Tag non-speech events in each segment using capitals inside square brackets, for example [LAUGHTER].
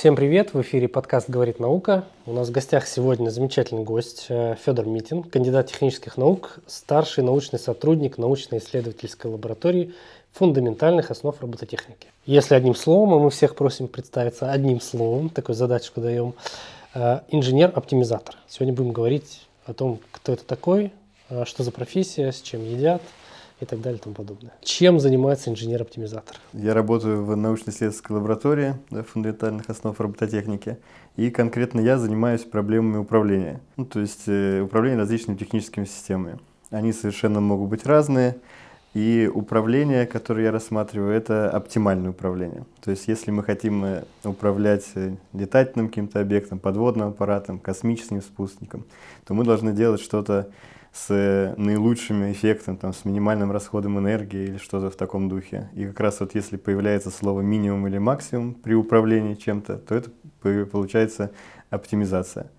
Всем привет! В эфире подкаст «Говорит наука». У нас в гостях сегодня замечательный гость э, Федор Митин, кандидат технических наук, старший научный сотрудник научно-исследовательской лаборатории фундаментальных основ робототехники. Если одним словом, а мы всех просим представиться одним словом, такую задачку даем, э, инженер-оптимизатор. Сегодня будем говорить о том, кто это такой, э, что за профессия, с чем едят – и так далее и тому подобное. Чем занимается инженер-оптимизатор? Я работаю в научно-исследовательской лаборатории да, фундаментальных основ робототехники, и конкретно я занимаюсь проблемами управления, ну, то есть э, управления различными техническими системами. Они совершенно могут быть разные, и управление, которое я рассматриваю, это оптимальное управление. То есть если мы хотим э, управлять э, летательным каким-то объектом, подводным аппаратом, космическим спутником, то мы должны делать что-то с наилучшим эффектом, там, с минимальным расходом энергии или что-то в таком духе. И как раз вот если появляется слово минимум или максимум при управлении чем-то, то это получается оптимизация.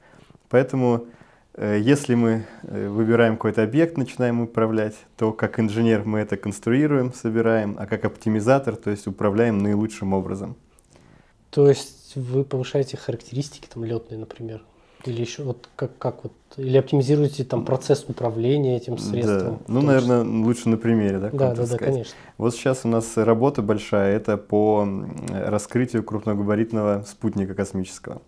Поэтому э, если мы э, выбираем какой-то объект, начинаем управлять, то как инженер мы это конструируем, собираем, а как оптимизатор, то есть управляем наилучшим образом. То есть вы повышаете характеристики там летные, например? Или еще вот как, как вот, или оптимизируете там процесс управления этим средством? Да. Ну, наверное, лучше на примере, да? Да, да, да, конечно. Вот сейчас у нас работа большая, это по раскрытию крупногабаритного спутника космического.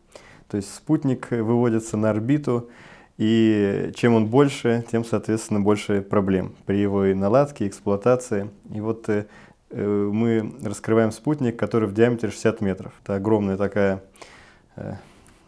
То есть спутник выводится на орбиту, и чем он больше, тем, соответственно, больше проблем при его наладке, эксплуатации. И вот э, э, мы раскрываем спутник, который в диаметре 60 метров. Это огромная такая э,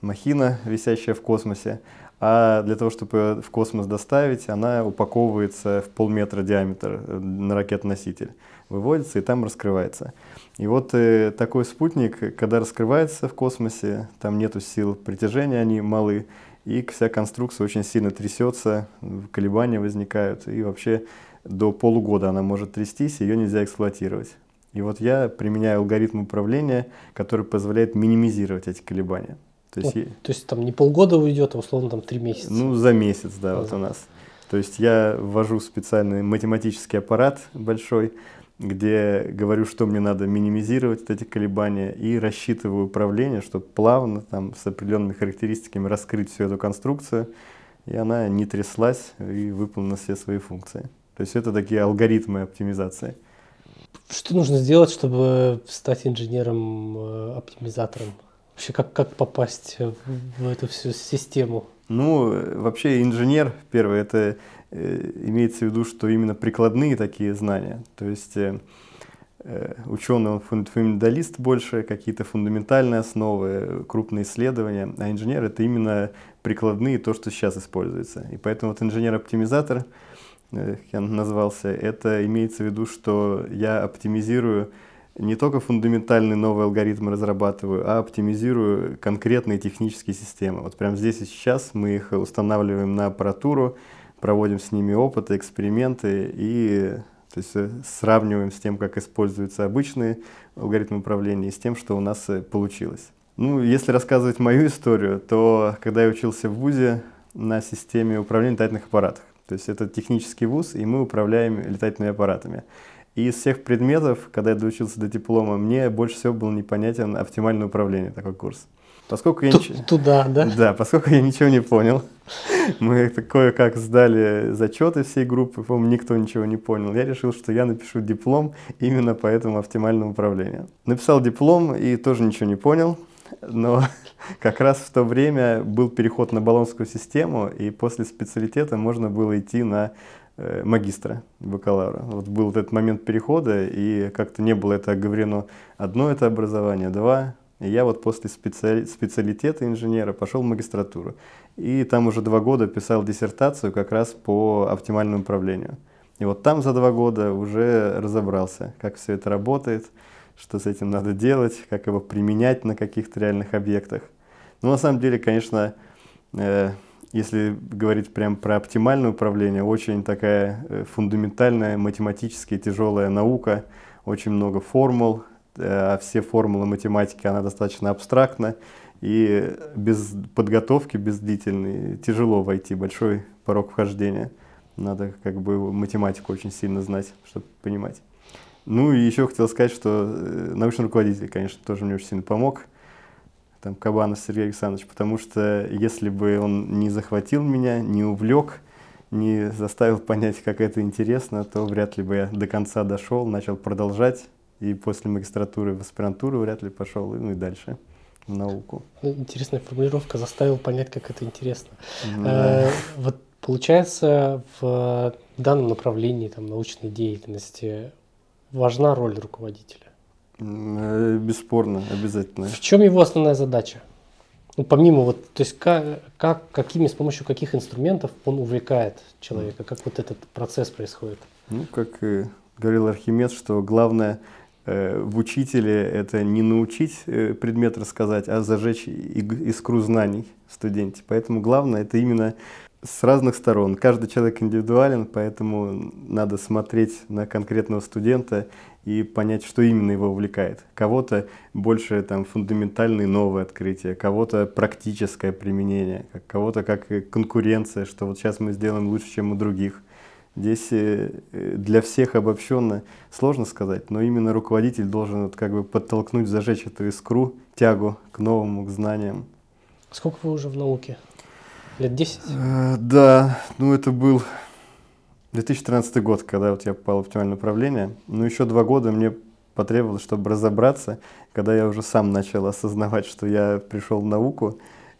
махина, висящая в космосе, а для того, чтобы ее в космос доставить, она упаковывается в полметра диаметр э, на ракет-носитель, выводится и там раскрывается. И вот э, такой спутник, когда раскрывается в космосе, там нету сил притяжения, они малы, и вся конструкция очень сильно трясется, колебания возникают, и вообще до полугода она может трястись, ее нельзя эксплуатировать. И вот я применяю алгоритм управления, который позволяет минимизировать эти колебания. То есть, вот, то есть там не полгода уйдет, а условно там три месяца. Ну, за месяц, да, а, вот у нас. То есть я ввожу специальный математический аппарат большой, где говорю, что мне надо минимизировать вот эти колебания и рассчитываю управление, чтобы плавно там с определенными характеристиками раскрыть всю эту конструкцию, и она не тряслась и выполнила все свои функции. То есть это такие алгоритмы оптимизации. Что нужно сделать, чтобы стать инженером-оптимизатором? Вообще, как, как попасть в эту всю систему? Ну, вообще инженер, первое, это э, имеется в виду, что именно прикладные такие знания. То есть э, э ученый, он фундаменталист больше, какие-то фундаментальные основы, крупные исследования, а инженер это именно прикладные, то, что сейчас используется. И поэтому вот инженер-оптимизатор, э, я назвался, это имеется в виду, что я оптимизирую не только фундаментальные новые алгоритмы разрабатываю, а оптимизирую конкретные технические системы. Вот прямо здесь и сейчас мы их устанавливаем на аппаратуру, проводим с ними опыты, эксперименты и то есть, э, сравниваем с тем, как используются обычные алгоритмы управления, и с тем, что у нас э, получилось. Ну, если рассказывать мою историю, то когда я учился в ВУЗе на системе управления летательных аппаратов, то есть это технический вуз, и мы управляем летательными аппаратами. И из всех предметов, когда я доучился до диплома, мне больше всего был непонятен оптимальное управление, такой курс. Поскольку я Т- ничего... Туда, да? Да, поскольку я ничего не понял. Мы кое-как сдали зачеты всей группы, по-моему, никто ничего не понял. Я решил, что я напишу диплом именно по этому оптимальному управлению. Написал диплом и тоже ничего не понял, но [LAUGHS] как раз в то время был переход на баллонскую систему, и после специалитета можно было идти на магистра, бакалавра. Вот был этот момент перехода, и как-то не было это оговорено одно это образование, два. И я вот после специали специалитета инженера пошел в магистратуру. И там уже два года писал диссертацию как раз по оптимальному управлению. И вот там за два года уже разобрался, как все это работает, что с этим надо делать, как его применять на каких-то реальных объектах. Ну, на самом деле, конечно, э, если говорить прям про оптимальное управление, очень такая э, фундаментальная, математически тяжелая наука, очень много формул, э, а все формулы математики, она достаточно абстрактна, и без подготовки, без длительной, тяжело войти, большой порог вхождения. Надо как бы математику очень сильно знать, чтобы понимать. Ну и еще хотел сказать, что э, научный руководитель, конечно, тоже мне очень сильно помог там Кабанов Сергей Александрович, потому что если бы он не захватил меня, не увлек, не заставил понять, как это интересно, то вряд ли бы я до конца дошел, начал продолжать, и после магистратуры в аспирантуру вряд ли пошел, ну и дальше в науку. Ну, интересная формулировка, заставил понять, как это интересно. Да. Э, вот получается, в данном направлении там, научной деятельности важна роль руководителя? Э, бесспорно, обязательно. В чем его основная задача? Ну, помимо вот, то есть как, как, какими, с помощью каких инструментов он увлекает человека, как вот этот процесс происходит? Ну, как э, говорил Архимед, что главное э, в учителе это не научить э, предмет рассказать, а зажечь искру знаний в студенте. Поэтому главное это именно с разных сторон. Каждый человек индивидуален, поэтому надо смотреть на конкретного студента и понять, что именно его увлекает. Кого-то больше там фундаментальные новые открытия, кого-то практическое применение, кого-то как конкуренция, что вот сейчас мы сделаем лучше, чем у других. Здесь э, для всех обобщенно сложно сказать, но именно руководитель должен вот как бы подтолкнуть, зажечь эту искру, тягу к новому, к знаниям. Сколько вы уже в науке? Лет 10? Э, да, ну это был 2013 год, когда вот я попал в оптимальное управление. Ну, еще два года мне потребовалось, чтобы разобраться, когда я уже сам начал осознавать, что я пришел в науку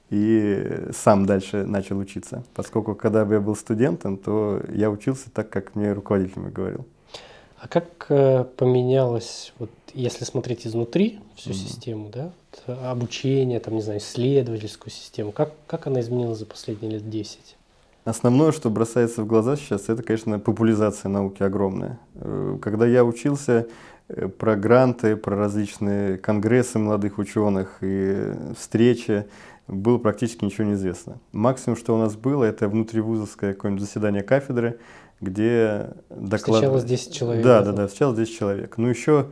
и сам дальше начал учиться. Поскольку когда бы я был студентом, то я учился так, как мне руководитель мой говорил. А как э, поменялось, вот если смотреть изнутри всю mm-hmm. систему, да, обучение, там, не знаю, исследовательскую систему, как, как она изменилась за последние лет 10? Основное, что бросается в глаза сейчас, это, конечно, популяризация науки огромная. Э, когда я учился, э, про гранты, про различные конгрессы молодых ученых и встречи было практически ничего не известно. Максимум, что у нас было, это внутривузовское какое-нибудь заседание кафедры, где доклад... Встречалось 10 человек. Да, да, да, встречалось 10 человек. Ну, еще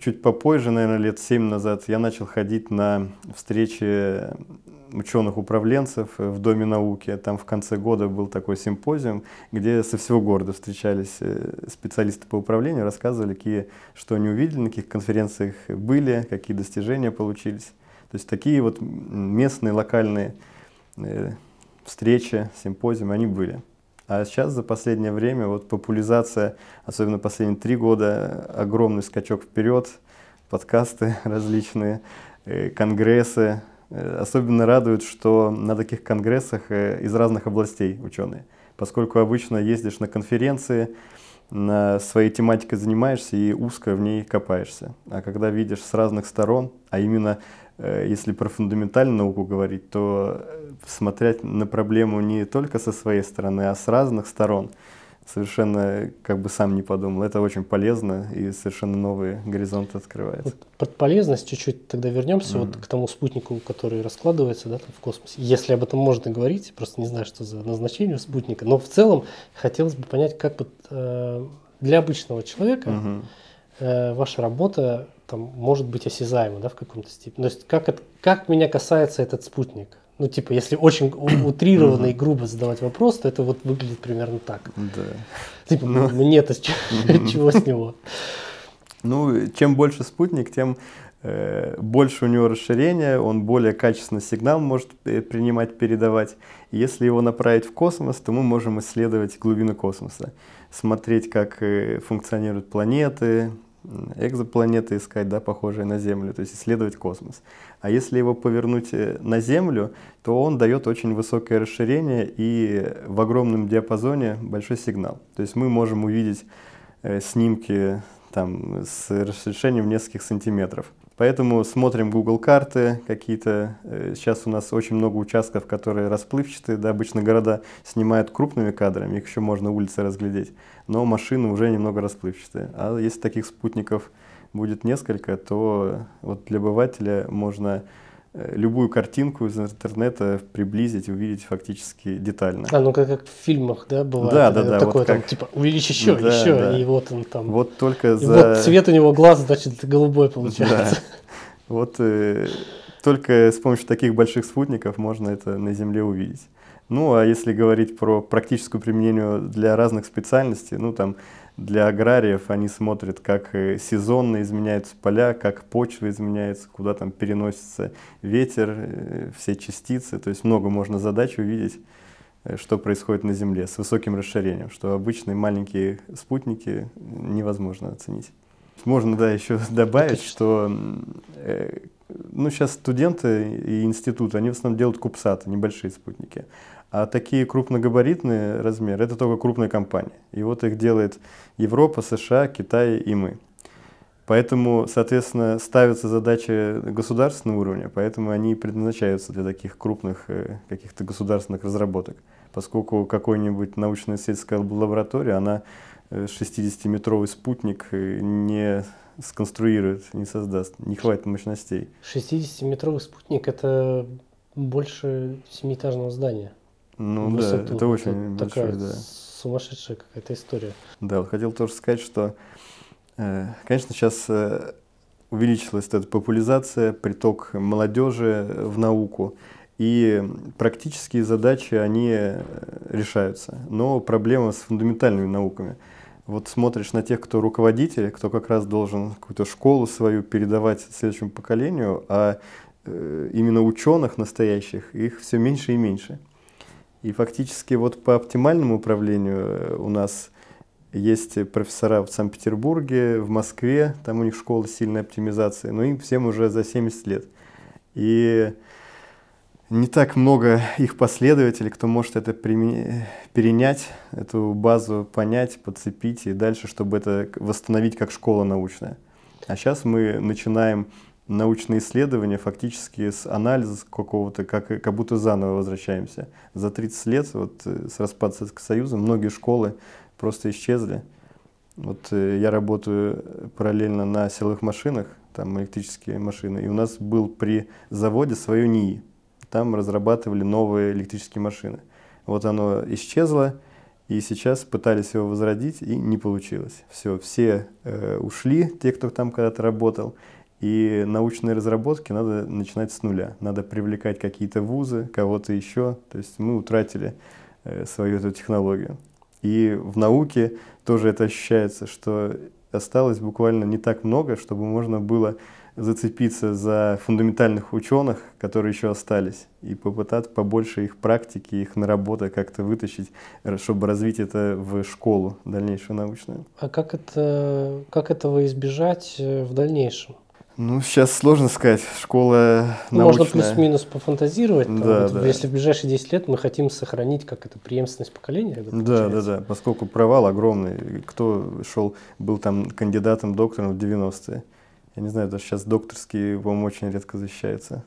чуть попозже, наверное, лет 7 назад, я начал ходить на встречи ученых-управленцев в Доме науки. Там в конце года был такой симпозиум, где со всего города встречались э, специалисты по управлению, рассказывали, какие, что они увидели, на каких конференциях были, какие достижения получились. То есть такие вот местные, локальные э, встречи, симпозиумы, они были. А сейчас за последнее время вот популяризация, особенно последние три года, огромный скачок вперед, подкасты [LAUGHS] различные, э, конгрессы, Э, особенно радует, что на таких конгрессах э, из разных областей ученые, поскольку обычно ездишь на конференции, на своей тематикой занимаешься и узко в ней копаешься. А когда видишь с разных сторон, а именно если про фундаментальную науку говорить, то смотреть на проблему не только со своей стороны, а с разных сторон – совершенно как бы сам не подумал. Это очень полезно и совершенно новые горизонты открывает. Вот под полезность чуть-чуть тогда вернемся mm-hmm. вот к тому спутнику, который раскладывается да, там в космосе. Если об этом можно говорить, просто не знаю, что за назначение спутника. Но в целом хотелось бы понять, как вот э, для обычного человека mm-hmm. Э, ваша работа там может быть осязаема да, в каком-то степени. То есть как, это, как меня касается этот спутник? Ну, типа, если очень [CLEARS THROAT] утрированно и грубо задавать вопрос, то это вот выглядит примерно так. Да. Типа, ну, мне-то [LAUGHS] [LAUGHS] чего с него? Ну, чем больше спутник, тем э, больше у него расширение, он более качественный сигнал может э, принимать, передавать. если его направить в космос, то мы можем исследовать глубину космоса, смотреть, как функционируют планеты, экзопланеты искать, да, похожие на Землю, то есть исследовать космос. А если его повернуть э, на Землю, то он дает очень высокое расширение и в огромном диапазоне большой сигнал. То есть мы можем увидеть э, снимки там, с разрешением нескольких сантиметров. Поэтому смотрим Google карты какие-то. Э, сейчас у нас очень много участков, которые расплывчатые. Да, обычно города снимают крупными кадрами, их еще можно улицы разглядеть. Но машины уже немного расплывчатые. А если таких спутников будет несколько, то вот для обывателя можно любую картинку из интернета приблизить, увидеть фактически детально. А, ну как, как в фильмах, да, бывает? Да, да, да. Такое вот там, типа, увеличь еще, да, еще, да. и вот он там. Вот только и за... вот цвет у него глаз, значит, голубой получается. Да. Вот э, только с помощью таких больших спутников можно это на Земле увидеть. Ну, а если говорить про практическое применение для разных специальностей, ну, там, для аграриев они смотрят, как э, сезонно изменяются поля, как почва изменяется, куда там переносится ветер, э, все частицы. То есть много можно задач увидеть, э, что происходит на Земле с высоким расширением, что обычные маленькие спутники невозможно оценить. Можно, да, еще [LAUGHS] добавить, что ну, сейчас студенты и институты, они в основном делают кубсаты, небольшие спутники. А такие крупногабаритные размеры, это только крупные компании. И вот их делает Европа, США, Китай и мы. Поэтому, соответственно, ставятся задачи государственного уровня, поэтому они предназначаются для таких крупных э, каких-то государственных разработок. Поскольку какой-нибудь научно-исследовательская лаборатория, она 60-метровый э, спутник э, не сконструирует, не создаст, не хватит мощностей. 60-метровый спутник – это больше семиэтажного здания. Ну высоту. да, это очень это большой, такая да. сумасшедшая какая-то история. Да, вот хотел тоже сказать, что, э, конечно, сейчас э, увеличилась эта популяризация, приток молодежи в науку, и практические задачи, они э, решаются. Но проблема с фундаментальными науками. Вот смотришь на тех, кто руководитель, кто как раз должен какую-то школу свою передавать следующему поколению, а именно ученых настоящих, их все меньше и меньше. И фактически вот по оптимальному управлению э, у нас есть профессора в Санкт-Петербурге, в Москве, там у них школа сильной оптимизации, но им всем уже за 70 лет. И не так много их последователей, кто может это перенять, эту базу понять, подцепить и дальше, чтобы это восстановить как школа научная. А сейчас мы начинаем научные исследования фактически с анализа какого-то, как, как будто заново возвращаемся. За 30 лет вот, э, с распада Советского Союза многие школы просто исчезли. Вот э, я работаю параллельно на силовых машинах, там электрические машины, и у нас был при заводе свое НИИ. Там разрабатывали новые электрические машины. Вот оно исчезло, и сейчас пытались его возродить, и не получилось. Все, все э, ушли, те, кто там когда-то работал, и научные разработки надо начинать с нуля. Надо привлекать какие-то вузы, кого-то еще. То есть мы утратили э, свою эту технологию. И в науке тоже это ощущается, что осталось буквально не так много, чтобы можно было зацепиться за фундаментальных ученых, которые еще остались, и попытаться побольше их практики, их наработок как-то вытащить, чтобы развить это в школу дальнейшую научную. А как, это, как этого избежать э, в дальнейшем? Ну, сейчас сложно сказать. Школа научная. Можно плюс-минус пофантазировать. Там, да, вот, да. Если в ближайшие 10 лет мы хотим сохранить как это преемственность поколения. Да, да, да. Поскольку провал огромный. Кто шел, был там кандидатом, доктором в 90-е. Я не знаю, даже сейчас докторские, по-моему, очень редко защищаются.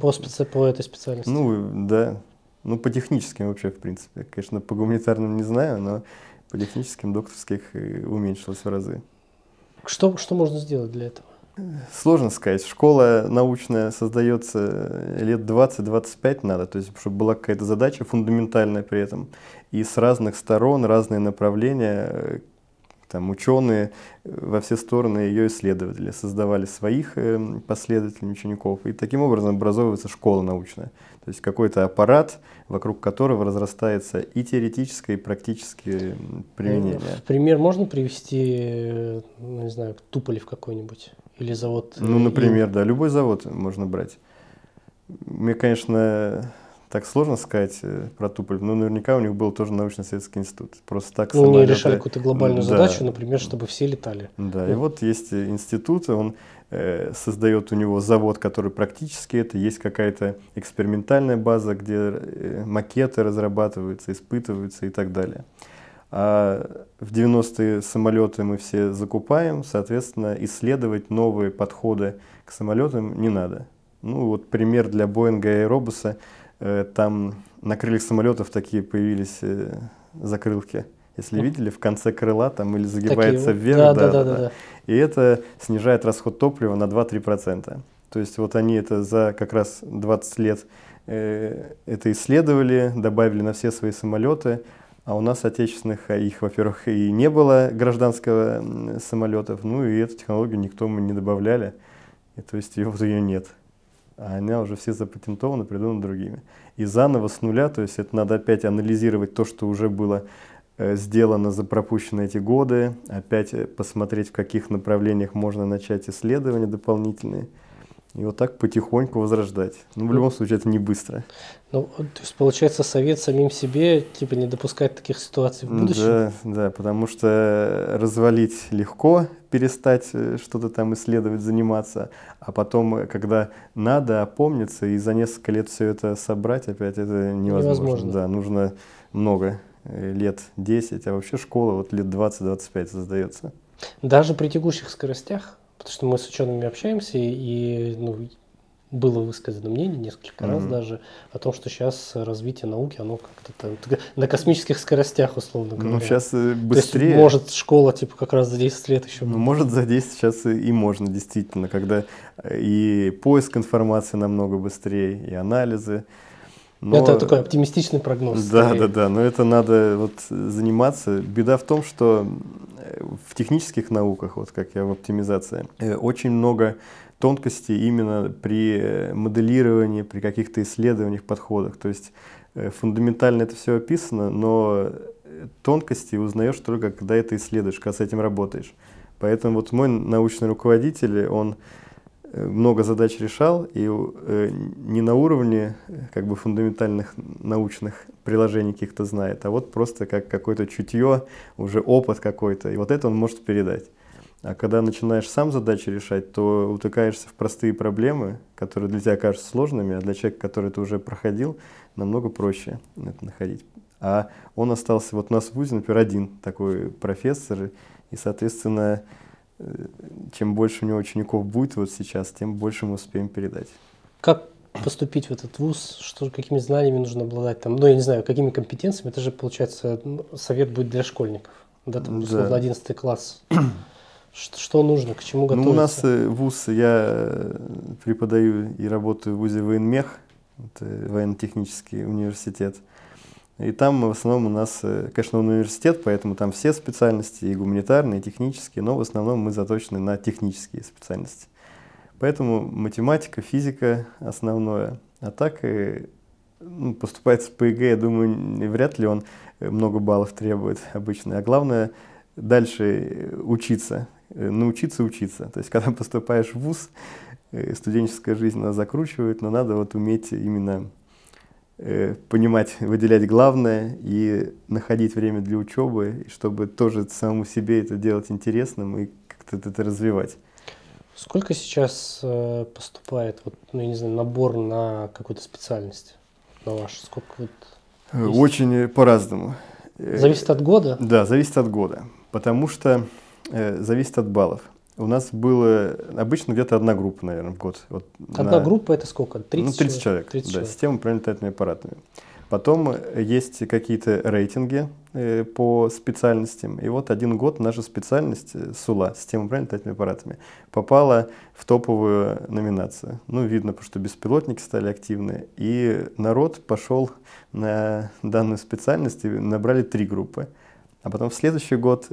По, специ... по этой специальности? Ну, да. Ну, по техническим вообще, в принципе. Конечно, по гуманитарным не знаю, но по техническим докторских уменьшилось в разы. Что, что можно сделать для этого? Сложно сказать. Школа научная создается лет 20-25 надо, то есть чтобы была какая-то задача фундаментальная при этом. И с разных сторон, разные направления, там ученые во все стороны ее исследователи создавали своих э, последователей, учеников. И таким образом образовывается школа научная. То есть какой-то аппарат, вокруг которого разрастается и теоретическое, и практическое применение. Пример можно привести, э, ну, не знаю, Туполев какой-нибудь? Или завод? Ну, э, например, и... да, любой завод можно брать. Мне, конечно, так сложно сказать э, про Туполь, но наверняка у них был тоже научно-исследовательский институт. Просто так ну, они решали какую-то глобальную да. задачу, например, чтобы все летали. Да, ну. и вот есть институт, он э, создает у него завод, который практически это, есть какая-то экспериментальная база, где э, макеты разрабатываются, испытываются и так далее. А в 90-е самолеты мы все закупаем, соответственно, исследовать новые подходы к самолетам не надо. Ну вот пример для Боинга и Аэробуса. Там на крыльях самолетов такие появились э, закрылки. Если видели, в конце крыла там или загибается такие, вверх. Да, да, да, да, да. И это снижает расход топлива на 2-3%. То есть вот они это за как раз 20 лет э, это исследовали, добавили на все свои самолеты, а у нас отечественных, а их, во-первых, и не было гражданского самолетов, ну и эту технологию никто мы не добавляли, и, то есть ее, ее нет. А она уже все запатентованы, придуманы другими. И заново с нуля, то есть это надо опять анализировать то, что уже было э, сделано за пропущенные эти годы, опять э, посмотреть, в каких направлениях можно начать исследования дополнительные. И вот так потихоньку возрождать. Ну, в любом случае, это не быстро. Ну, то есть, получается, совет самим себе, типа, не допускать таких ситуаций в будущем? Да, да, потому что развалить легко, перестать э, что-то там исследовать, заниматься, а потом, когда надо опомниться и за несколько лет все это собрать опять, это невозможно. невозможно. Да, нужно много э, лет 10, а вообще школа вот лет 20-25 создается. Даже при текущих скоростях? Потому что мы с учеными общаемся, и ну, было высказано мнение несколько mm-hmm. раз даже о том, что сейчас развитие науки, оно как-то там, на космических скоростях, условно ну, говоря. Ну, сейчас быстрее. То есть, может, школа, типа, как раз за 10 лет еще... Ну, может, за 10 сейчас и можно, действительно, когда и поиск информации намного быстрее, и анализы. Но... Это такой оптимистичный прогноз. Да, скорее. да, да, но это надо вот заниматься. Беда в том, что в технических науках, вот как я в оптимизации, э, очень много тонкостей именно при э, моделировании, при каких-то исследованиях, подходах. То есть э, фундаментально это все описано, но тонкости узнаешь только, когда это исследуешь, когда с этим работаешь. Поэтому вот мой научный руководитель, он много задач решал, и э, не на уровне как бы фундаментальных научных приложений каких-то знает, а вот просто как какое-то чутье, уже опыт какой-то, и вот это он может передать. А когда начинаешь сам задачи решать, то утыкаешься в простые проблемы, которые для тебя кажутся сложными, а для человека, который это уже проходил, намного проще это находить. А он остался вот у нас в ВУЗе, например, один такой профессор, и, соответственно, Э, чем больше у него учеников будет вот сейчас, тем больше мы успеем передать. Как поступить в этот вуз, что, какими знаниями нужно обладать, там, ну, я не знаю, какими компетенциями, это же, получается, совет будет для школьников, да, там, условно, да. 11 класс. [CLEARS THROAT] Что, нужно, к чему готовиться? Ну, у нас э, вуз, я э, преподаю и работаю в ВУЗе военмех, это военно-технический университет. И там в основном у нас, э, конечно, университет, поэтому там все специальности, и гуманитарные, и технические, но в основном мы заточены на технические специальности. Поэтому математика, физика основное. А так и ну, поступать по ЕГЭ, я думаю, вряд ли он много баллов требует обычно. А главное дальше учиться, э, научиться учиться. То есть, [LAUGHS] когда поступаешь в ВУЗ, э, студенческая жизнь нас закручивает, но надо вот уметь именно Э, понимать, выделять главное и находить время для учебы, чтобы тоже самому себе это делать интересным и как-то это развивать. Сколько сейчас э, поступает, вот, ну, я не знаю, набор на какую-то специальность на ваш? Сколько вот э, есть? Очень по-разному. Зависит от года? Да, зависит от года, потому что э, зависит от баллов. У нас было обычно где-то одна группа, наверное, в год. Вот одна на... группа это сколько? 30, ну, 30 человек? 30 да, человек. система управления летательными аппаратами. Потом есть какие-то рейтинги э, по специальностям. И вот один год наша специальность э, СУЛА, система управления летательными аппаратами, попала в топовую номинацию. Ну, видно, потому что беспилотники стали активны. И народ пошел на данную специальность и набрали три группы. А потом в следующий год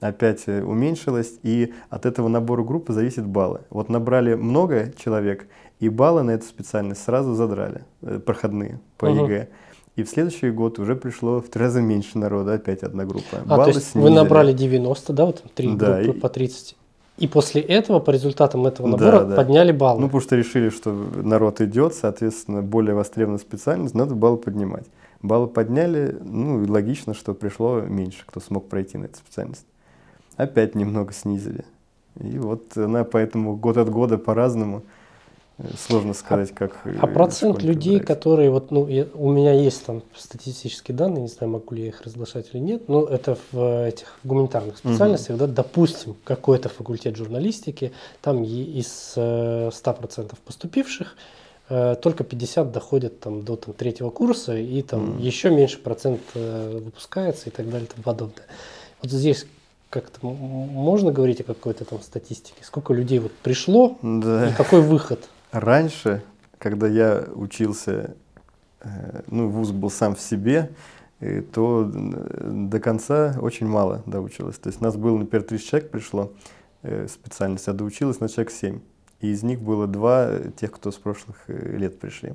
опять э, уменьшилось, и от этого набора группы зависят баллы. Вот набрали много человек, и баллы на эту специальность сразу задрали, э, проходные по угу. ЕГЭ. И в следующий год уже пришло в три раза меньше народа, опять одна группа. А, баллы то есть снизили. вы набрали 90, да, вот три да, группы и... по 30. И после этого, по результатам этого набора, да, да. подняли баллы. Ну, потому что решили, что народ идет, соответственно, более востребованная специальность, надо баллы поднимать. Баллы подняли, ну и логично, что пришло меньше, кто смог пройти на эту специальность. Опять немного снизили. И вот она поэтому год от года по-разному. Э, сложно сказать, а, как... А процент людей, выбирать. которые, вот, ну, я, у меня есть там статистические данные, не знаю, могу ли я их разглашать или нет, но это в этих в гуманитарных специальностях, угу. да, допустим, какой-то факультет журналистики, там из 100% э, поступивших, Э, только 50 доходят там, до там, третьего курса, и там mm. еще меньше процент э, выпускается и так далее и тому подобное. Вот здесь как-то можно говорить о какой-то там статистике? Сколько людей вот пришло да. и какой выход? Раньше, когда я учился, э, ну, вуз был сам в себе, то до конца очень мало доучилось. То есть у нас было, например, 30 человек пришло специальность, а доучилось на человек 7 и из них было два тех, кто с прошлых э, лет пришли.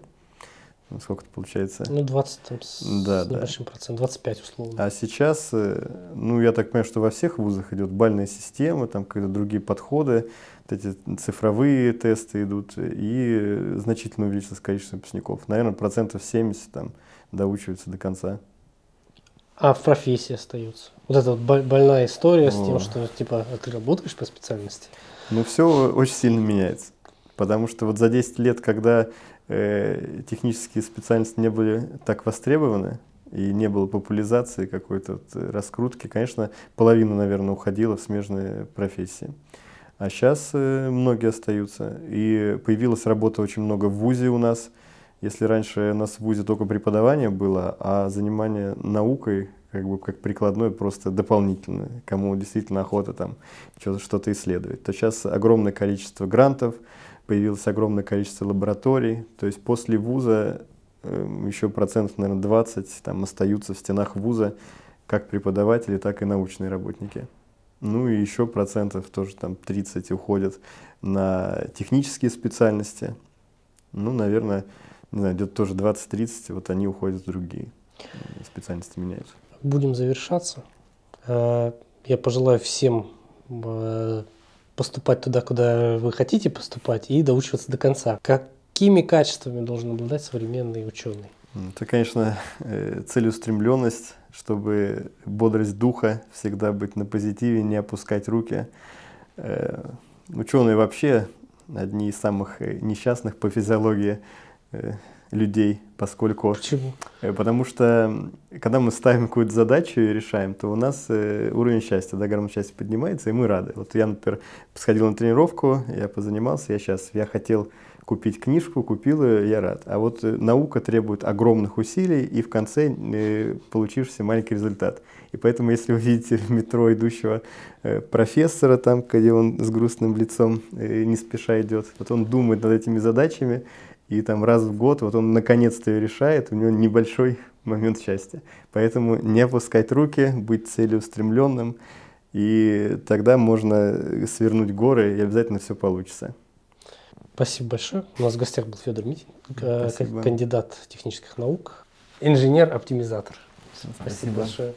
Ну, сколько это получается? Ну, 20 там, с, Да, с да. небольшим процентом, 25 условно. А сейчас, э, ну, я так понимаю, что во всех вузах идет бальная система, там какие-то другие подходы, вот эти цифровые тесты идут, и значительно увеличилось количество выпускников. Наверное, процентов 70 там доучиваются до конца. А в профессии остаются. Вот эта вот боль- больная история с О. тем, что типа а ты работаешь по специальности. Ну, все очень сильно меняется. Потому что вот за 10 лет, когда э, технические специальности не были так востребованы, и не было популяризации какой-то вот, э, раскрутки, конечно, половина, наверное, уходила в смежные профессии. А сейчас многие остаются. И появилась работа очень много в ВУЗе у нас. Если раньше у нас в ВУЗе только преподавание было, а занимание наукой, как бы как прикладное, просто дополнительное, кому действительно охота там что-то исследовать, то сейчас огромное количество грантов, появилось огромное количество лабораторий. То есть после вуза эм, еще процентов, наверное, 20 там остаются в стенах вуза как преподаватели, так и научные работники. Ну и еще процентов тоже там 30 уходят на технические специальности. Ну, наверное, не знаю, где-то тоже 20-30, вот они уходят в другие. Специальности меняются. Будем завершаться. Э, Я пожелаю всем э, поступать туда, куда вы хотите поступать, и доучиваться до конца. Какими качествами должен обладать современный ученый? Это, конечно, э, целеустремленность, чтобы бодрость духа, всегда быть на позитиве, не опускать руки. Ученые вообще одни из самых несчастных по физиологии людей, поскольку Почему? Э, Потому что когда мы ставим какую-то задачу и решаем, то у нас э, уровень счастья, да, гормон счастья поднимается, и мы рады. Вот я, например, сходил на тренировку, я позанимался, я сейчас, я хотел купить книжку, купил ее, я рад. А вот э, наука требует огромных усилий, и в конце э, получишься маленький результат. И поэтому, если вы видите в метро идущего э, профессора, там, где он с грустным лицом э, не спеша идет, вот он думает над этими задачами, и там раз в год вот он наконец-то ее решает, у него небольшой [LAUGHS] момент счастья. Поэтому не опускать руки, быть целеустремленным, и тогда можно э, свернуть горы, и обязательно все получится. Спасибо большое. У нас в гостях был Федор Митин, э, Спасибо. кандидат технических наук, инженер-оптимизатор. Спасибо. Спасибо большое.